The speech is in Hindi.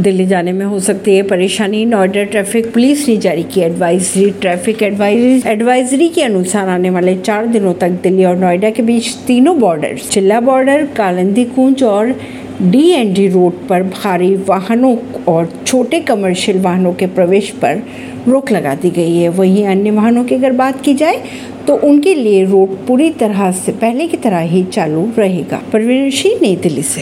दिल्ली जाने में हो सकती है परेशानी। नोएडा ट्रैफ़िक पुलिस ने जारी की एडवाइजरी ट्रैफ़िक एडवाइजरी एडवाइजरी के अनुसार आने वाले चार दिनों तक दिल्ली और नोएडा के बीच तीनों बॉर्डर चिल्ला बॉर्डर कालंदी कुंज और डीएनडी रोड पर भारी वाहनों और छोटे कमर्शियल वाहनों के प्रवेश पर रोक लगा दी गई है। वहीं अन्य वाहनों की अगर बात की जाए तो उनके लिए रोड पूरी तरह से पहले की तरह ही चालू रहेगा। परवीन सिंह नई दिल्ली से।